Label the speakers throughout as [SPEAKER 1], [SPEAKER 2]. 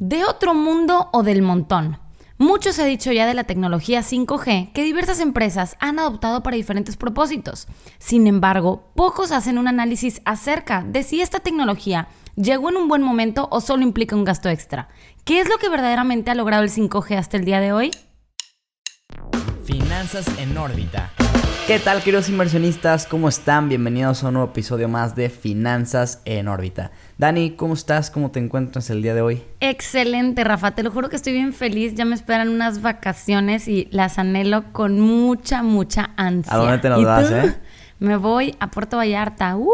[SPEAKER 1] ¿De otro mundo o del montón? Mucho se ha dicho ya de la tecnología 5G que diversas empresas han adoptado para diferentes propósitos. Sin embargo, pocos hacen un análisis acerca de si esta tecnología llegó en un buen momento o solo implica un gasto extra. ¿Qué es lo que verdaderamente ha logrado el 5G hasta el día de hoy?
[SPEAKER 2] Finanzas en órbita. ¿Qué tal queridos inversionistas? ¿Cómo están? Bienvenidos a un nuevo episodio más de Finanzas en órbita. Dani, ¿cómo estás? ¿Cómo te encuentras el día de hoy?
[SPEAKER 1] Excelente, Rafa. Te lo juro que estoy bien feliz. Ya me esperan unas vacaciones y las anhelo con mucha, mucha ansia.
[SPEAKER 2] ¿A dónde te nos vas, eh?
[SPEAKER 1] Me voy a Puerto Vallarta. ¡Uh!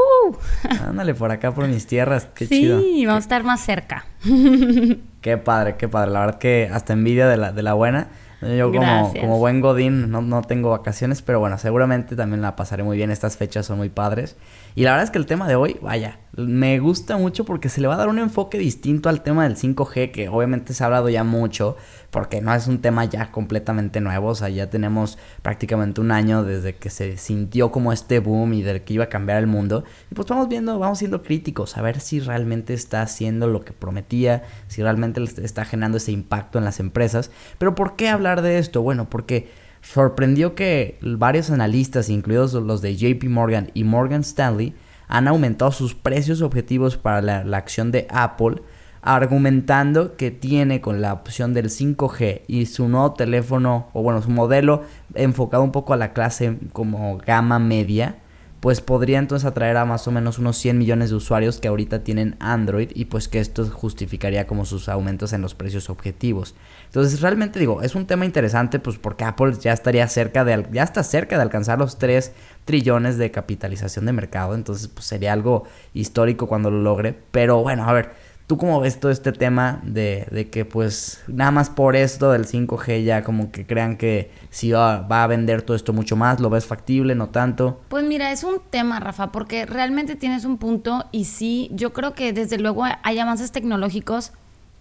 [SPEAKER 2] Ándale, por acá, por mis tierras. Qué
[SPEAKER 1] sí,
[SPEAKER 2] chido.
[SPEAKER 1] Sí, vamos a estar más cerca.
[SPEAKER 2] Qué padre, qué padre. La verdad que hasta envidia de la, de la buena. Yo como, como, buen Godín no, no, tengo vacaciones, pero bueno, seguramente también la pasaré muy bien. Estas fechas son muy padres. Y la verdad es que el tema de hoy, vaya, me gusta mucho porque se le va a dar un enfoque distinto al tema del 5G, que obviamente se ha hablado ya mucho, porque no es un tema ya completamente nuevo. O sea, ya tenemos prácticamente un año desde que se sintió como este boom y del que iba a cambiar el mundo. Y pues vamos viendo, vamos siendo críticos, a ver si realmente está haciendo lo que prometía, si realmente está generando ese impacto en las empresas. Pero ¿por qué hablar de esto? Bueno, porque sorprendió que varios analistas, incluidos los de JP Morgan y Morgan Stanley, han aumentado sus precios objetivos para la, acción de Apple, argumentando que tiene con la opción del 5G y su nuevo teléfono, o bueno, su modelo enfocado un poco a la clase como gama media, pues podría entonces atraer a más o menos unos 100 millones de usuarios que ahorita tienen Android y pues que esto justificaría como sus aumentos en los precios objetivos. Entonces realmente digo, es un tema interesante pues porque Apple ya estaría cerca de, ya está cerca de alcanzar los 3 trillones de capitalización de mercado, entonces pues sería algo histórico cuando lo logre, pero bueno, a ver, ¿Tú cómo ves todo este tema de, de, que pues nada más por esto del 5G ya como que crean que si va, va, a vender todo esto mucho más? ¿Lo ves factible? ¿No tanto?
[SPEAKER 1] Pues mira, es un tema, Rafa, porque realmente tienes un punto y sí, yo creo que desde luego hay avances tecnológicos,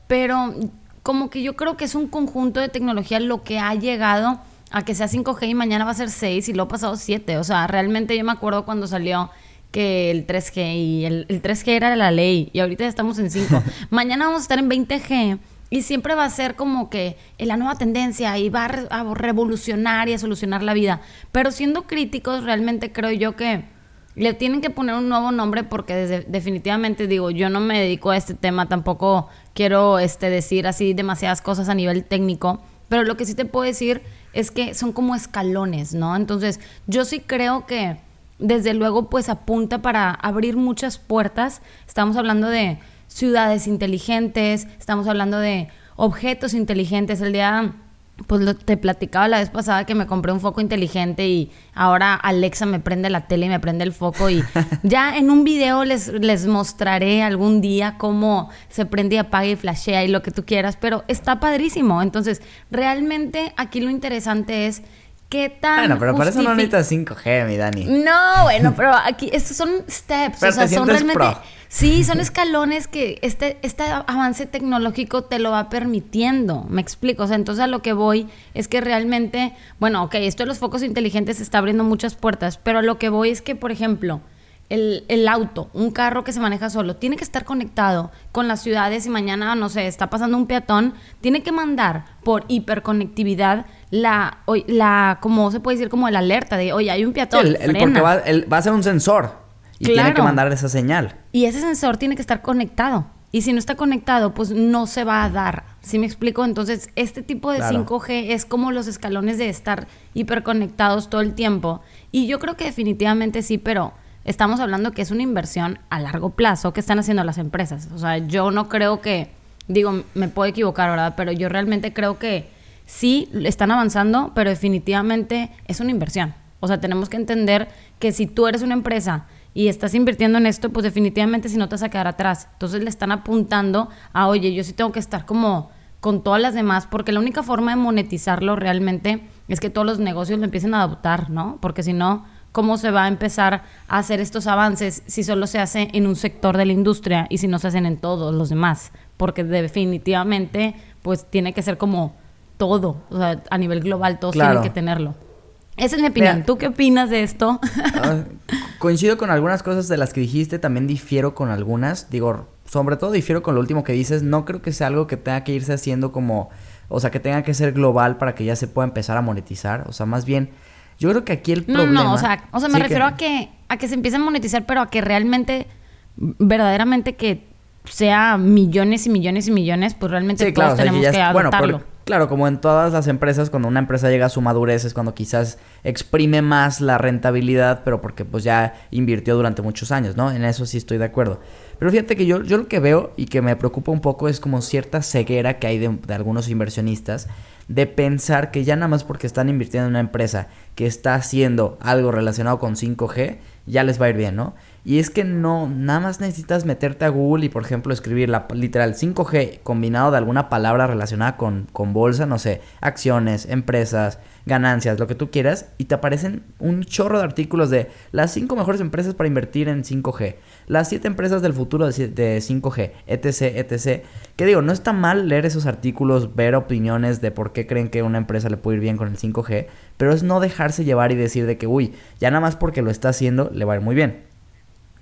[SPEAKER 1] pero como que yo creo que es un conjunto de tecnología lo que ha llegado a que sea 5G y mañana va a ser 6 y lo ha pasado 7. O sea, realmente yo me acuerdo cuando salió que el 3G y el, 3G era la ley y ahorita ya estamos en 5. Mañana vamos a estar en 20G y siempre va a ser como que la nueva tendencia y va a, revolucionar y a solucionar la vida. Pero siendo críticos, realmente creo yo que le tienen que poner un nuevo nombre porque definitivamente digo, yo no me dedico a este tema, tampoco quiero este, decir así demasiadas cosas a nivel técnico, pero lo que sí te puedo decir es que son como escalones, ¿no? Entonces, yo sí creo que desde luego pues apunta para abrir muchas puertas. Estamos hablando de ciudades inteligentes, estamos hablando de objetos inteligentes. El día, pues te platicaba la vez pasada que me compré un foco inteligente y ahora Alexa me prende la tele y me prende el foco y ya en un video les, les mostraré algún día cómo se prende y apaga y flashea y lo que tú quieras, pero está padrísimo. Entonces, realmente aquí lo interesante es ¿Qué tan
[SPEAKER 2] Bueno, pero para eso no necesitas 5G, mi Dani.
[SPEAKER 1] No, bueno, pero aquí estos son steps, o sea, son realmente Sí, son escalones que este este avance tecnológico te lo va permitiendo, me explico, o sea, entonces a lo que voy es que realmente, bueno, ok, esto de los focos inteligentes está abriendo muchas puertas, pero a lo que voy es que, por ejemplo, el, auto, un carro que se maneja solo, tiene que estar conectado con las ciudades y mañana, no sé, está pasando un peatón, tiene que mandar por hiperconectividad la, la como se puede decir, como la alerta de, oye, hay un peatón.
[SPEAKER 2] porque va, va, a ser un sensor y tiene que mandar esa señal.
[SPEAKER 1] Y ese sensor tiene que estar conectado. Y si no está conectado, pues no se va a dar. ¿Sí me explico? Entonces, este tipo de 5G es como los escalones de estar hiperconectados todo el tiempo. Y yo creo que definitivamente sí, pero estamos hablando que es una inversión a largo plazo que están haciendo las empresas. O sea, yo no creo que, digo, me puedo equivocar, ¿verdad? Pero yo realmente creo que sí están avanzando, pero definitivamente es una inversión. O sea, tenemos que entender que si tú eres una empresa y estás invirtiendo en esto, pues definitivamente si no te vas a quedar atrás. Entonces le están apuntando a, oye, yo sí tengo que estar como con todas las demás, porque la única forma de monetizarlo realmente es que todos los negocios lo empiecen a adoptar, ¿no? Porque si no, cómo se va a empezar a hacer estos avances si solo se hace en un sector de la industria y si no se hacen en todos los demás, porque definitivamente pues tiene que ser como todo, o sea, a nivel global todos tienen que tenerlo. Esa es mi opinión. ¿Tú qué opinas de esto?
[SPEAKER 2] Ah, coincido con algunas cosas de las que dijiste, también difiero con algunas. Digo, sobre todo difiero con lo último que dices. No creo que sea algo que tenga que irse haciendo como, o sea, que tenga que ser global para que ya se pueda empezar a monetizar. O sea, más bien, yo creo que aquí el problema...
[SPEAKER 1] No, no, o sea, o sea me refiero a, que, a que se empiece a monetizar, pero a que realmente, verdaderamente que sea millones y millones y millones, pues realmente todos tenemos que adoptarlo.
[SPEAKER 2] claro, como en todas las empresas, cuando una empresa llega a su madurez es cuando quizás exprime más la rentabilidad, pero porque pues ya invirtió durante muchos años, ¿no? En eso sí estoy de acuerdo. Pero fíjate que yo, yo lo que veo y que me preocupa un poco es como cierta ceguera que hay de, de algunos inversionistas de pensar que ya nada más porque están invirtiendo en una empresa que está haciendo algo relacionado con 5G, ya les va a ir bien, ¿no? Y es que no, nada más necesitas meterte a Google y, por ejemplo, escribir la literal 5G combinado de alguna palabra relacionada con, con bolsa, no sé, acciones, empresas, ganancias, lo que tú quieras, y te aparecen un chorro de artículos de las 5 mejores empresas para invertir en 5G, las 7 empresas del futuro de 5G, etc, etc. Que digo, no está mal leer esos artículos, ver opiniones de por qué creen que una empresa le puede ir bien con el 5G, pero es no dejarse llevar y decir de que, uy, ya nada más porque lo está haciendo, le va a ir muy bien.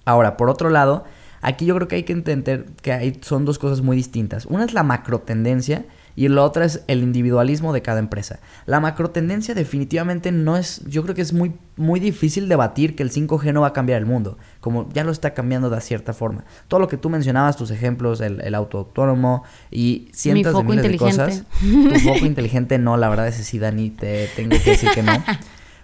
[SPEAKER 2] Ahora, por otro lado, aquí yo creo que hay que entender que hay, son dos cosas muy distintas. Una es la macro tendencia y la otra es el individualismo de cada empresa. La macro tendencia definitivamente no es, yo creo que es muy, muy difícil debatir que el 5G no va a cambiar el mundo, como ya lo está cambiando de cierta forma. Todo lo que tú mencionabas, tus ejemplos, el, auto autónomo y cientos de miles de cosas. Tu foco inteligente no, la verdad es sí, Dani, te tengo que decir que no.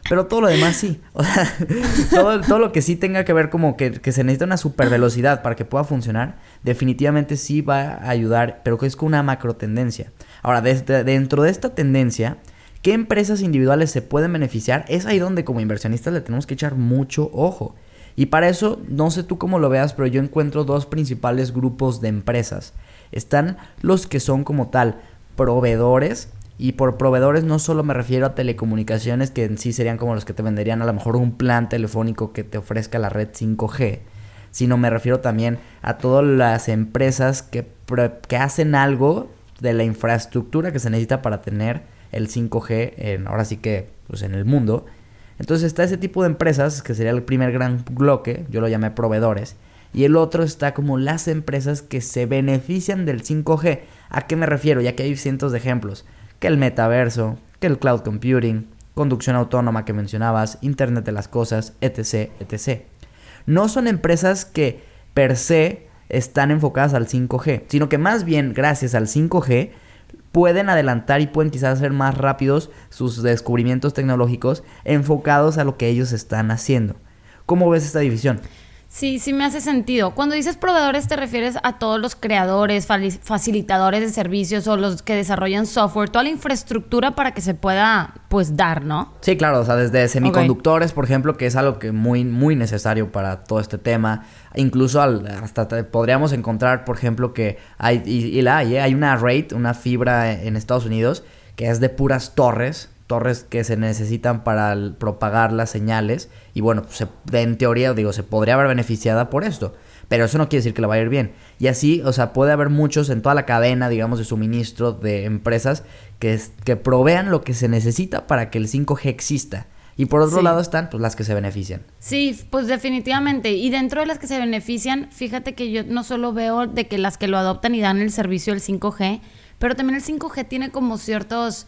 [SPEAKER 2] Pero todo lo demás sí. O sea, todo, todo lo que sí tenga que ver como que, se necesita una super velocidad para que pueda funcionar, definitivamente sí va a ayudar, pero que es con una macro tendencia. Ahora, desde, dentro de esta tendencia, ¿qué empresas individuales se pueden beneficiar? Es ahí donde como inversionistas le tenemos que echar mucho ojo. Y para eso, no sé tú cómo lo veas, pero yo encuentro dos principales grupos de empresas. Están los que son como tal proveedores y por proveedores no solo me refiero a telecomunicaciones, que en sí serían como los que te venderían a lo mejor un plan telefónico que te ofrezca la red 5G, sino me refiero también a todas las empresas que, que hacen algo de la infraestructura que se necesita para tener el 5G en, ahora sí que pues en el mundo. Entonces está ese tipo de empresas, que sería el primer gran bloque, yo lo llamé proveedores, y el otro está como las empresas que se benefician del 5G. ¿A qué me refiero? Ya que hay cientos de ejemplos que el metaverso, que el cloud computing, conducción autónoma que mencionabas, Internet de las Cosas, etc., etc. No son empresas que per se están enfocadas al 5G, sino que más bien gracias al 5G pueden adelantar y pueden quizás hacer más rápidos sus descubrimientos tecnológicos enfocados a lo que ellos están haciendo. ¿Cómo ves esta división?
[SPEAKER 1] Sí, sí me hace sentido. Cuando dices proveedores te refieres a todos los creadores, facilitadores de servicios o los que desarrollan software, toda la infraestructura para que se pueda pues dar, ¿no?
[SPEAKER 2] Sí, claro, o sea, desde semiconductores, por ejemplo, que es algo que muy muy necesario para todo este tema, incluso hasta podríamos encontrar, por ejemplo, que hay y, la hay, ¿eh? hay una RAID, una fibra en Estados Unidos que es de puras torres torres que se necesitan para propagar las señales y bueno, pues en teoría digo, se podría haber beneficiada por esto, pero eso no quiere decir que le vaya a ir bien. Y así, o sea, puede haber muchos en toda la cadena, digamos, de suministro de empresas que, que provean lo que se necesita para que el 5G exista. Y por otro lado están pues las que se benefician.
[SPEAKER 1] Sí, pues definitivamente. Y dentro de las que se benefician, fíjate que yo no solo veo de que las que lo adoptan y dan el servicio del 5G, pero también el 5G tiene como ciertos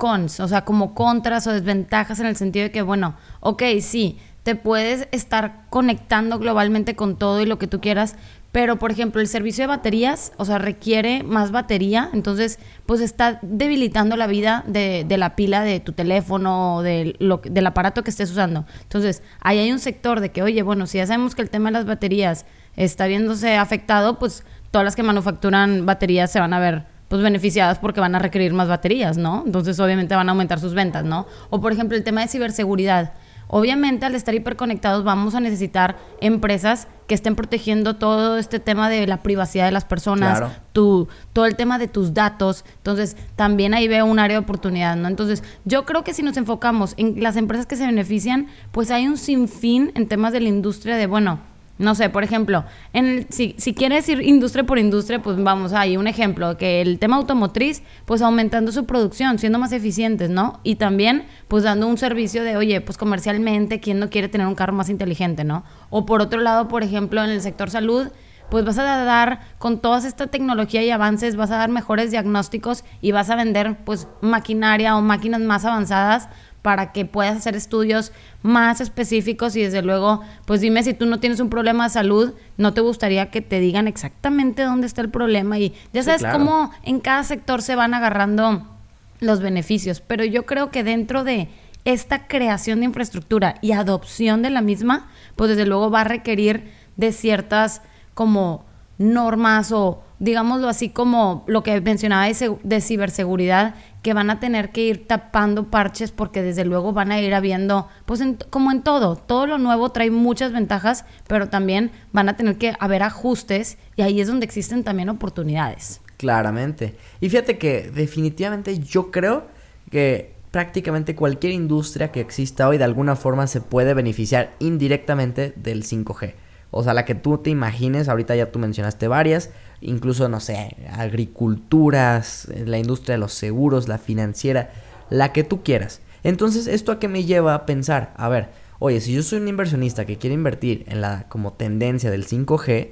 [SPEAKER 1] cons, o sea, como contras o desventajas en el sentido de que, bueno, ok, sí, te puedes estar conectando globalmente con todo y lo que tú quieras, pero por ejemplo, el servicio de baterías, o sea, requiere más batería, entonces, pues está debilitando la vida de, la pila de tu teléfono o del aparato que estés usando. Entonces, ahí hay un sector de que, oye, bueno, si ya sabemos que el tema de las baterías está viéndose afectado, pues todas las que manufacturan baterías se van a ver pues beneficiadas porque van a requerir más baterías, ¿no? Entonces obviamente van a aumentar sus ventas, ¿no? O por ejemplo el tema de ciberseguridad. Obviamente al estar hiperconectados vamos a necesitar empresas que estén protegiendo todo este tema de la privacidad de las personas, tu, todo el tema de tus datos. Entonces también ahí veo un área de oportunidad, ¿no? Entonces yo creo que si nos enfocamos en las empresas que se benefician, pues hay un sinfín en temas de la industria de, bueno, no sé, por ejemplo, en si, si, quieres ir industria por industria, pues vamos, ahí un ejemplo, que el tema automotriz, pues aumentando su producción, siendo más eficientes, ¿no? Y también, pues dando un servicio de, oye, pues comercialmente, ¿quién no quiere tener un carro más inteligente, ¿no? O por otro lado, por ejemplo, en el sector salud, pues vas a dar, con toda esta tecnología y avances, vas a dar mejores diagnósticos y vas a vender, pues, maquinaria o máquinas más avanzadas para que puedas hacer estudios más específicos y desde luego, pues dime si tú no tienes un problema de salud, no te gustaría que te digan exactamente dónde está el problema y ya sabes cómo en cada sector se van agarrando los beneficios, pero yo creo que dentro de esta creación de infraestructura y adopción de la misma, pues desde luego va a requerir de ciertas como normas o digámoslo así como lo que mencionaba de, ciberseguridad, que van a tener que ir tapando parches porque desde luego van a ir habiendo, pues como en todo, todo lo nuevo trae muchas ventajas, pero también van a tener que haber ajustes y ahí es donde existen también oportunidades.
[SPEAKER 2] Claramente. Y fíjate que definitivamente yo creo que prácticamente cualquier industria que exista hoy de alguna forma se puede beneficiar indirectamente del 5G. O sea, la que tú te imagines, ahorita ya tú mencionaste varias, incluso, no sé, agriculturas, la industria de los seguros, la financiera, la que tú quieras. Entonces, ¿esto a qué me lleva a pensar? A ver, oye, si yo soy un inversionista que quiere invertir en la como tendencia del 5G,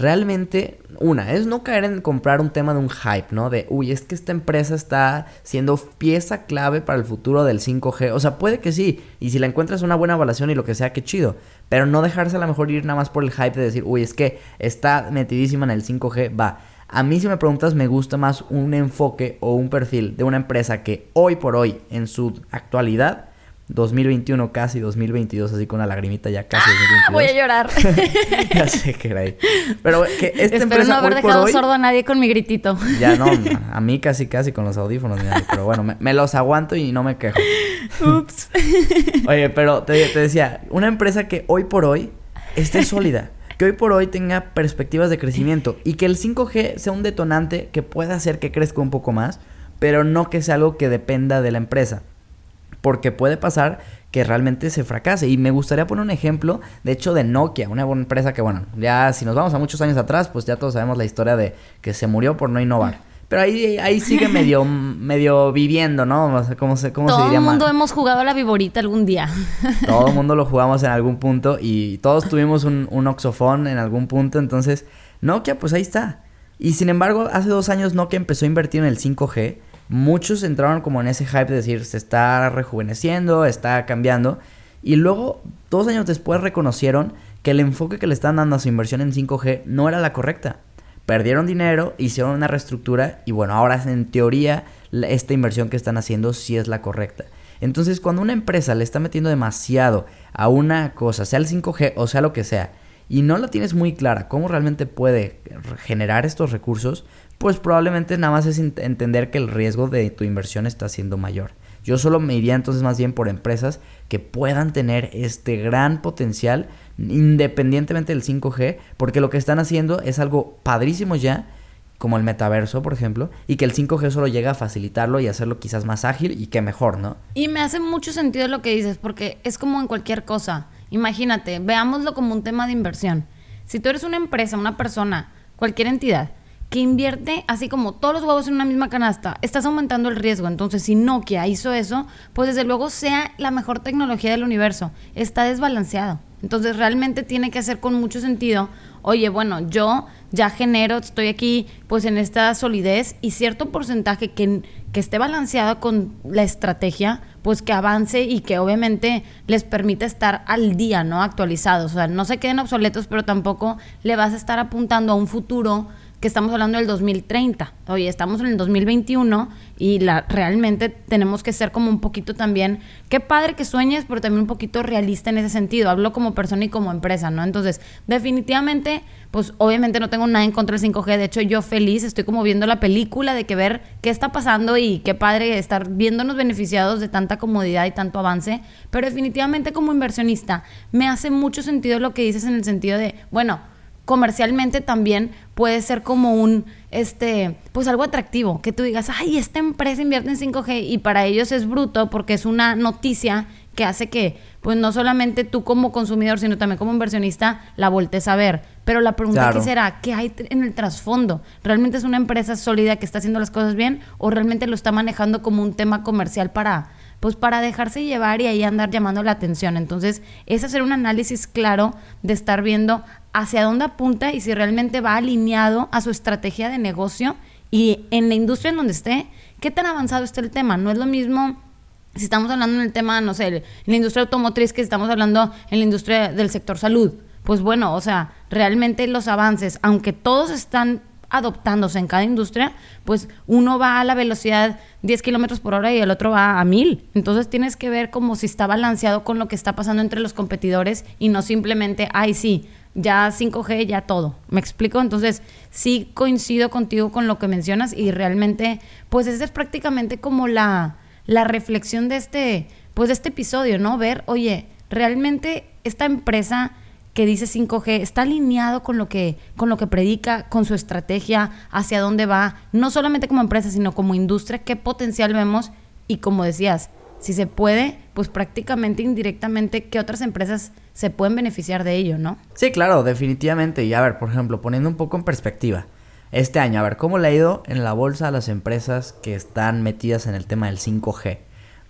[SPEAKER 2] realmente, una, es no caer en comprar un tema de un hype, ¿no? De, uy, es que esta empresa está siendo pieza clave para el futuro del 5G. O sea, puede que sí, y si la encuentras una buena evaluación y lo que sea, qué chido. Pero no dejarse a lo mejor ir nada más por el hype de decir, uy, es que está metidísima en el 5G, va. A mí si me preguntas me gusta más un enfoque o un perfil de una empresa que hoy por hoy en su actualidad 2021 casi, 2022, así con una lagrimita ya casi.
[SPEAKER 1] Ah, voy a llorar.
[SPEAKER 2] ya sé que era ahí. Pero que esta
[SPEAKER 1] Espero
[SPEAKER 2] empresa
[SPEAKER 1] no haber dejado sordo a nadie con mi gritito.
[SPEAKER 2] ya no, a mí casi casi con los audífonos, pero bueno, me, los aguanto y no me quejo.
[SPEAKER 1] Ups.
[SPEAKER 2] Oye, pero te, te decía, una empresa que hoy por hoy esté sólida que hoy por hoy tenga perspectivas de crecimiento y que el 5G sea un detonante que pueda hacer que crezca un poco más, pero no que sea algo que dependa de la empresa porque puede pasar que realmente se fracase. Y me gustaría poner un ejemplo, de hecho, de Nokia, una buena empresa que, bueno, ya si nos vamos a muchos años atrás, pues ya todos sabemos la historia de que se murió por no innovar. Pero ahí, ahí sigue medio, medio viviendo, ¿no? O sea, ¿cómo se, cómo
[SPEAKER 1] Todo el mundo hemos jugado a la viborita algún día.
[SPEAKER 2] Todo el mundo lo jugamos en algún punto y todos tuvimos un, un oxofón en algún punto. Entonces, Nokia, pues ahí está. Y sin embargo, hace dos años Nokia empezó a invertir en el 5G muchos entraron como en ese hype de decir, se está rejuveneciendo, está cambiando. Y luego, dos años después, reconocieron que el enfoque que le están dando a su inversión en 5G no era la correcta. Perdieron dinero, hicieron una reestructura y bueno, ahora en teoría esta inversión que están haciendo sí es la correcta. Entonces, cuando una empresa le está metiendo demasiado a una cosa, sea el 5G o sea lo que sea, y no la tienes muy clara cómo realmente puede generar estos recursos, pues probablemente nada más es entender que el riesgo de tu inversión está siendo mayor. Yo solo me iría entonces más bien por empresas que puedan tener este gran potencial independientemente del 5G, porque lo que están haciendo es algo padrísimo ya, como el metaverso, por ejemplo, y que el 5G solo llega a facilitarlo y hacerlo quizás más ágil y que mejor, ¿no?
[SPEAKER 1] Y me hace mucho sentido lo que dices, porque es como en cualquier cosa. Imagínate, veámoslo como un tema de inversión. Si tú eres una empresa, una persona, cualquier entidad, que invierte así como todos los huevos en una misma canasta, estás aumentando el riesgo. Entonces, si Nokia hizo eso, pues desde luego sea la mejor tecnología del universo, está desbalanceado. Entonces, realmente tiene que hacer con mucho sentido, oye, bueno, yo ya genero, estoy aquí pues en esta solidez y cierto porcentaje que, que esté balanceado con la estrategia, pues que avance y que obviamente les permita estar al día, ¿no? Actualizados. O sea, no se queden obsoletos, pero tampoco le vas a estar apuntando a un futuro que estamos hablando del 2030. Oye, estamos en el 2021 y la, realmente tenemos que ser como un poquito también, qué padre que sueñes, pero también un poquito realista en ese sentido. Hablo como persona y como empresa, ¿no? Entonces, definitivamente, pues obviamente no tengo nada en contra del 5G. De hecho, yo feliz, estoy como viendo la película de que ver qué está pasando y qué padre estar viéndonos beneficiados de tanta comodidad y tanto avance. Pero definitivamente como inversionista, me hace mucho sentido lo que dices en el sentido de, bueno, comercialmente también puede ser como un, este, pues algo atractivo, que tú digas, ay, esta empresa invierte en 5G y para ellos es bruto porque es una noticia que hace que, pues no solamente tú como consumidor, sino también como inversionista, la voltees a ver. Pero la pregunta aquí será, ¿qué hay en el trasfondo? ¿Realmente es una empresa sólida que está haciendo las cosas bien o realmente lo está manejando como un tema comercial para, pues para dejarse llevar y ahí andar llamando la atención? Entonces, es hacer un análisis claro de estar viendo hacia dónde apunta y si realmente va alineado a su estrategia de negocio y en la industria en donde esté, ¿qué tan avanzado está el tema? No es lo mismo si estamos hablando en el tema, no sé, en la industria automotriz que estamos hablando en la industria del sector salud. Pues bueno, o sea, realmente los avances, aunque todos están adoptándose en cada industria, pues uno va a la velocidad 10 kilómetros por hora y el otro va a 1000. Entonces tienes que ver como si está balanceado con lo que está pasando entre los competidores y no simplemente, ay, sí, ya 5G, ya todo. ¿Me explico? Entonces, sí coincido contigo con lo que mencionas y realmente, pues esa es prácticamente como la, la reflexión de este, pues de este episodio, ¿no? Ver, oye, realmente esta empresa que dice 5G está alineado con lo que con lo que predica, con su estrategia, hacia dónde va, no solamente como empresa, sino como industria, qué potencial vemos y como decías, si se puede, pues prácticamente indirectamente, ¿qué otras empresas se pueden beneficiar de ello, no?
[SPEAKER 2] Sí, claro, definitivamente. Y a ver, por ejemplo, poniendo un poco en perspectiva, este año, a ver, ¿cómo le ha ido en la bolsa a las empresas que están metidas en el tema del 5G?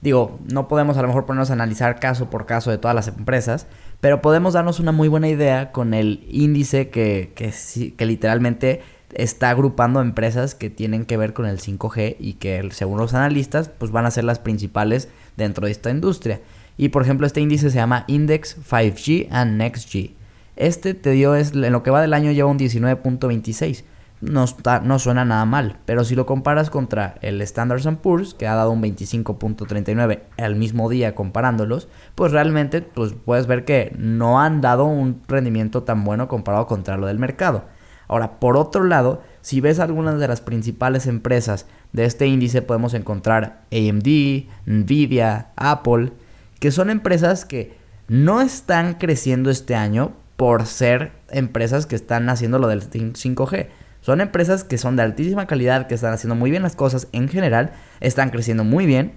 [SPEAKER 2] Digo, no podemos a lo mejor ponernos a analizar caso por caso de todas las empresas, pero podemos darnos una muy buena idea con el índice que, que, que literalmente está agrupando empresas que tienen que ver con el 5G y que según los analistas pues van a ser las principales dentro de esta industria. Y por ejemplo este índice se llama Index 5G and Next G. Este te dio, es, en lo que va del año lleva un 19.26. No, no suena nada mal, pero si lo comparas contra el Standard Poor's, que ha dado un 25.39 al mismo día comparándolos, pues realmente pues puedes ver que no han dado un rendimiento tan bueno comparado contra lo del mercado. Ahora, por otro lado, si ves algunas de las principales empresas de este índice, podemos encontrar AMD, Nvidia, Apple, que son empresas que no están creciendo este año por ser empresas que están haciendo lo del 5G. Son empresas que son de altísima calidad, que están haciendo muy bien las cosas en general, están creciendo muy bien,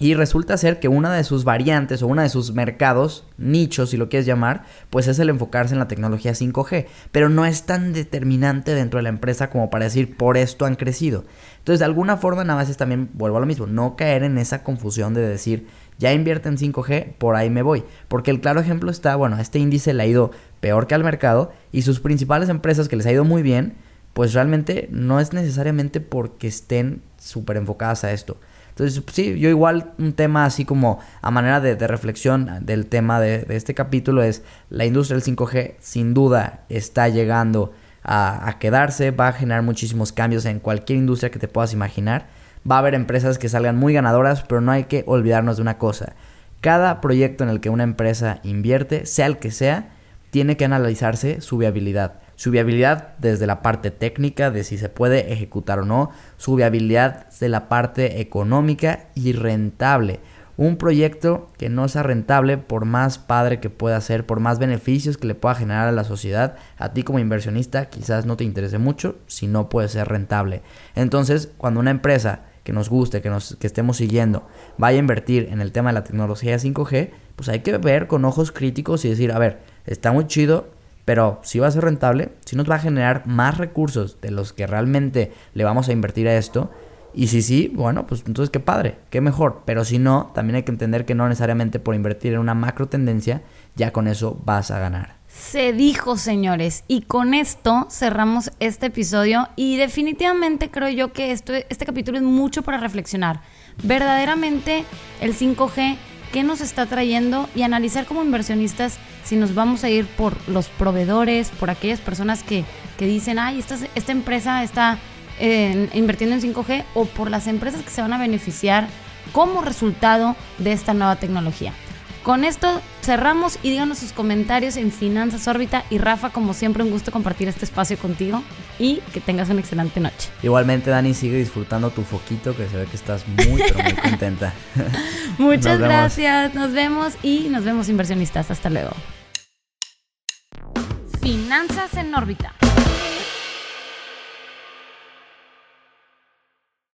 [SPEAKER 2] y resulta ser que una de sus variantes o uno de sus mercados, nichos si lo quieres llamar, pues es el enfocarse en la tecnología 5G. Pero no es tan determinante dentro de la empresa como para decir por esto han crecido. Entonces de alguna forma nada más es también, vuelvo a lo mismo, no caer en esa confusión de decir ya invierte en 5G, por ahí me voy. Porque el claro ejemplo está, bueno, este índice le ha ido peor que al mercado y sus principales empresas que les ha ido muy bien, pues realmente no es necesariamente porque estén súper enfocadas a esto entonces, sí, yo igual un tema así como a manera de, reflexión del tema de, este capítulo es la industria del 5G sin duda está llegando a, a, quedarse, va a generar muchísimos cambios en cualquier industria que te puedas imaginar. Va a haber empresas que salgan muy ganadoras, pero no hay que olvidarnos de una cosa. Cada proyecto en el que una empresa invierte, sea el que sea, tiene que analizarse su viabilidad. Su viabilidad desde la parte técnica de si se puede ejecutar o no, su viabilidad de la parte económica y rentable. Un proyecto que no sea rentable, por más padre que pueda ser, por más beneficios que le pueda generar a la sociedad, a ti como inversionista quizás no te interese mucho si no puede ser rentable. Entonces, cuando una empresa que nos guste, que, nos, que estemos siguiendo, vaya a invertir en el tema de la tecnología 5G, pues hay que ver con ojos críticos y decir, a ver, está muy chido, pero si va a ser rentable, si nos va a generar más recursos de los que realmente le vamos a invertir a esto. Y si sí, bueno, pues entonces qué padre, qué mejor. Pero si no, también hay que entender que no necesariamente por invertir en una macro tendencia, ya con eso vas a ganar.
[SPEAKER 1] Se dijo, señores. Y con esto cerramos este episodio. Y definitivamente creo yo que esto, este capítulo es mucho para reflexionar. Verdaderamente el 5G qué nos está trayendo y analizar como inversionistas si nos vamos a ir por los proveedores, por aquellas personas que, que dicen, ay, esta, esta empresa está eh, invirtiendo en 5G o por las empresas que se van a beneficiar como resultado de esta nueva tecnología. Con esto cerramos y díganos sus comentarios en Finanzas Órbita. Y Rafa, como siempre, un gusto compartir este espacio contigo y que tengas una excelente noche.
[SPEAKER 2] Igualmente, Dani, sigue disfrutando tu foquito, que se ve que estás muy, pero muy contenta.
[SPEAKER 1] Muchas gracias, nos vemos y nos vemos inversionistas. Hasta luego. Finanzas en órbita.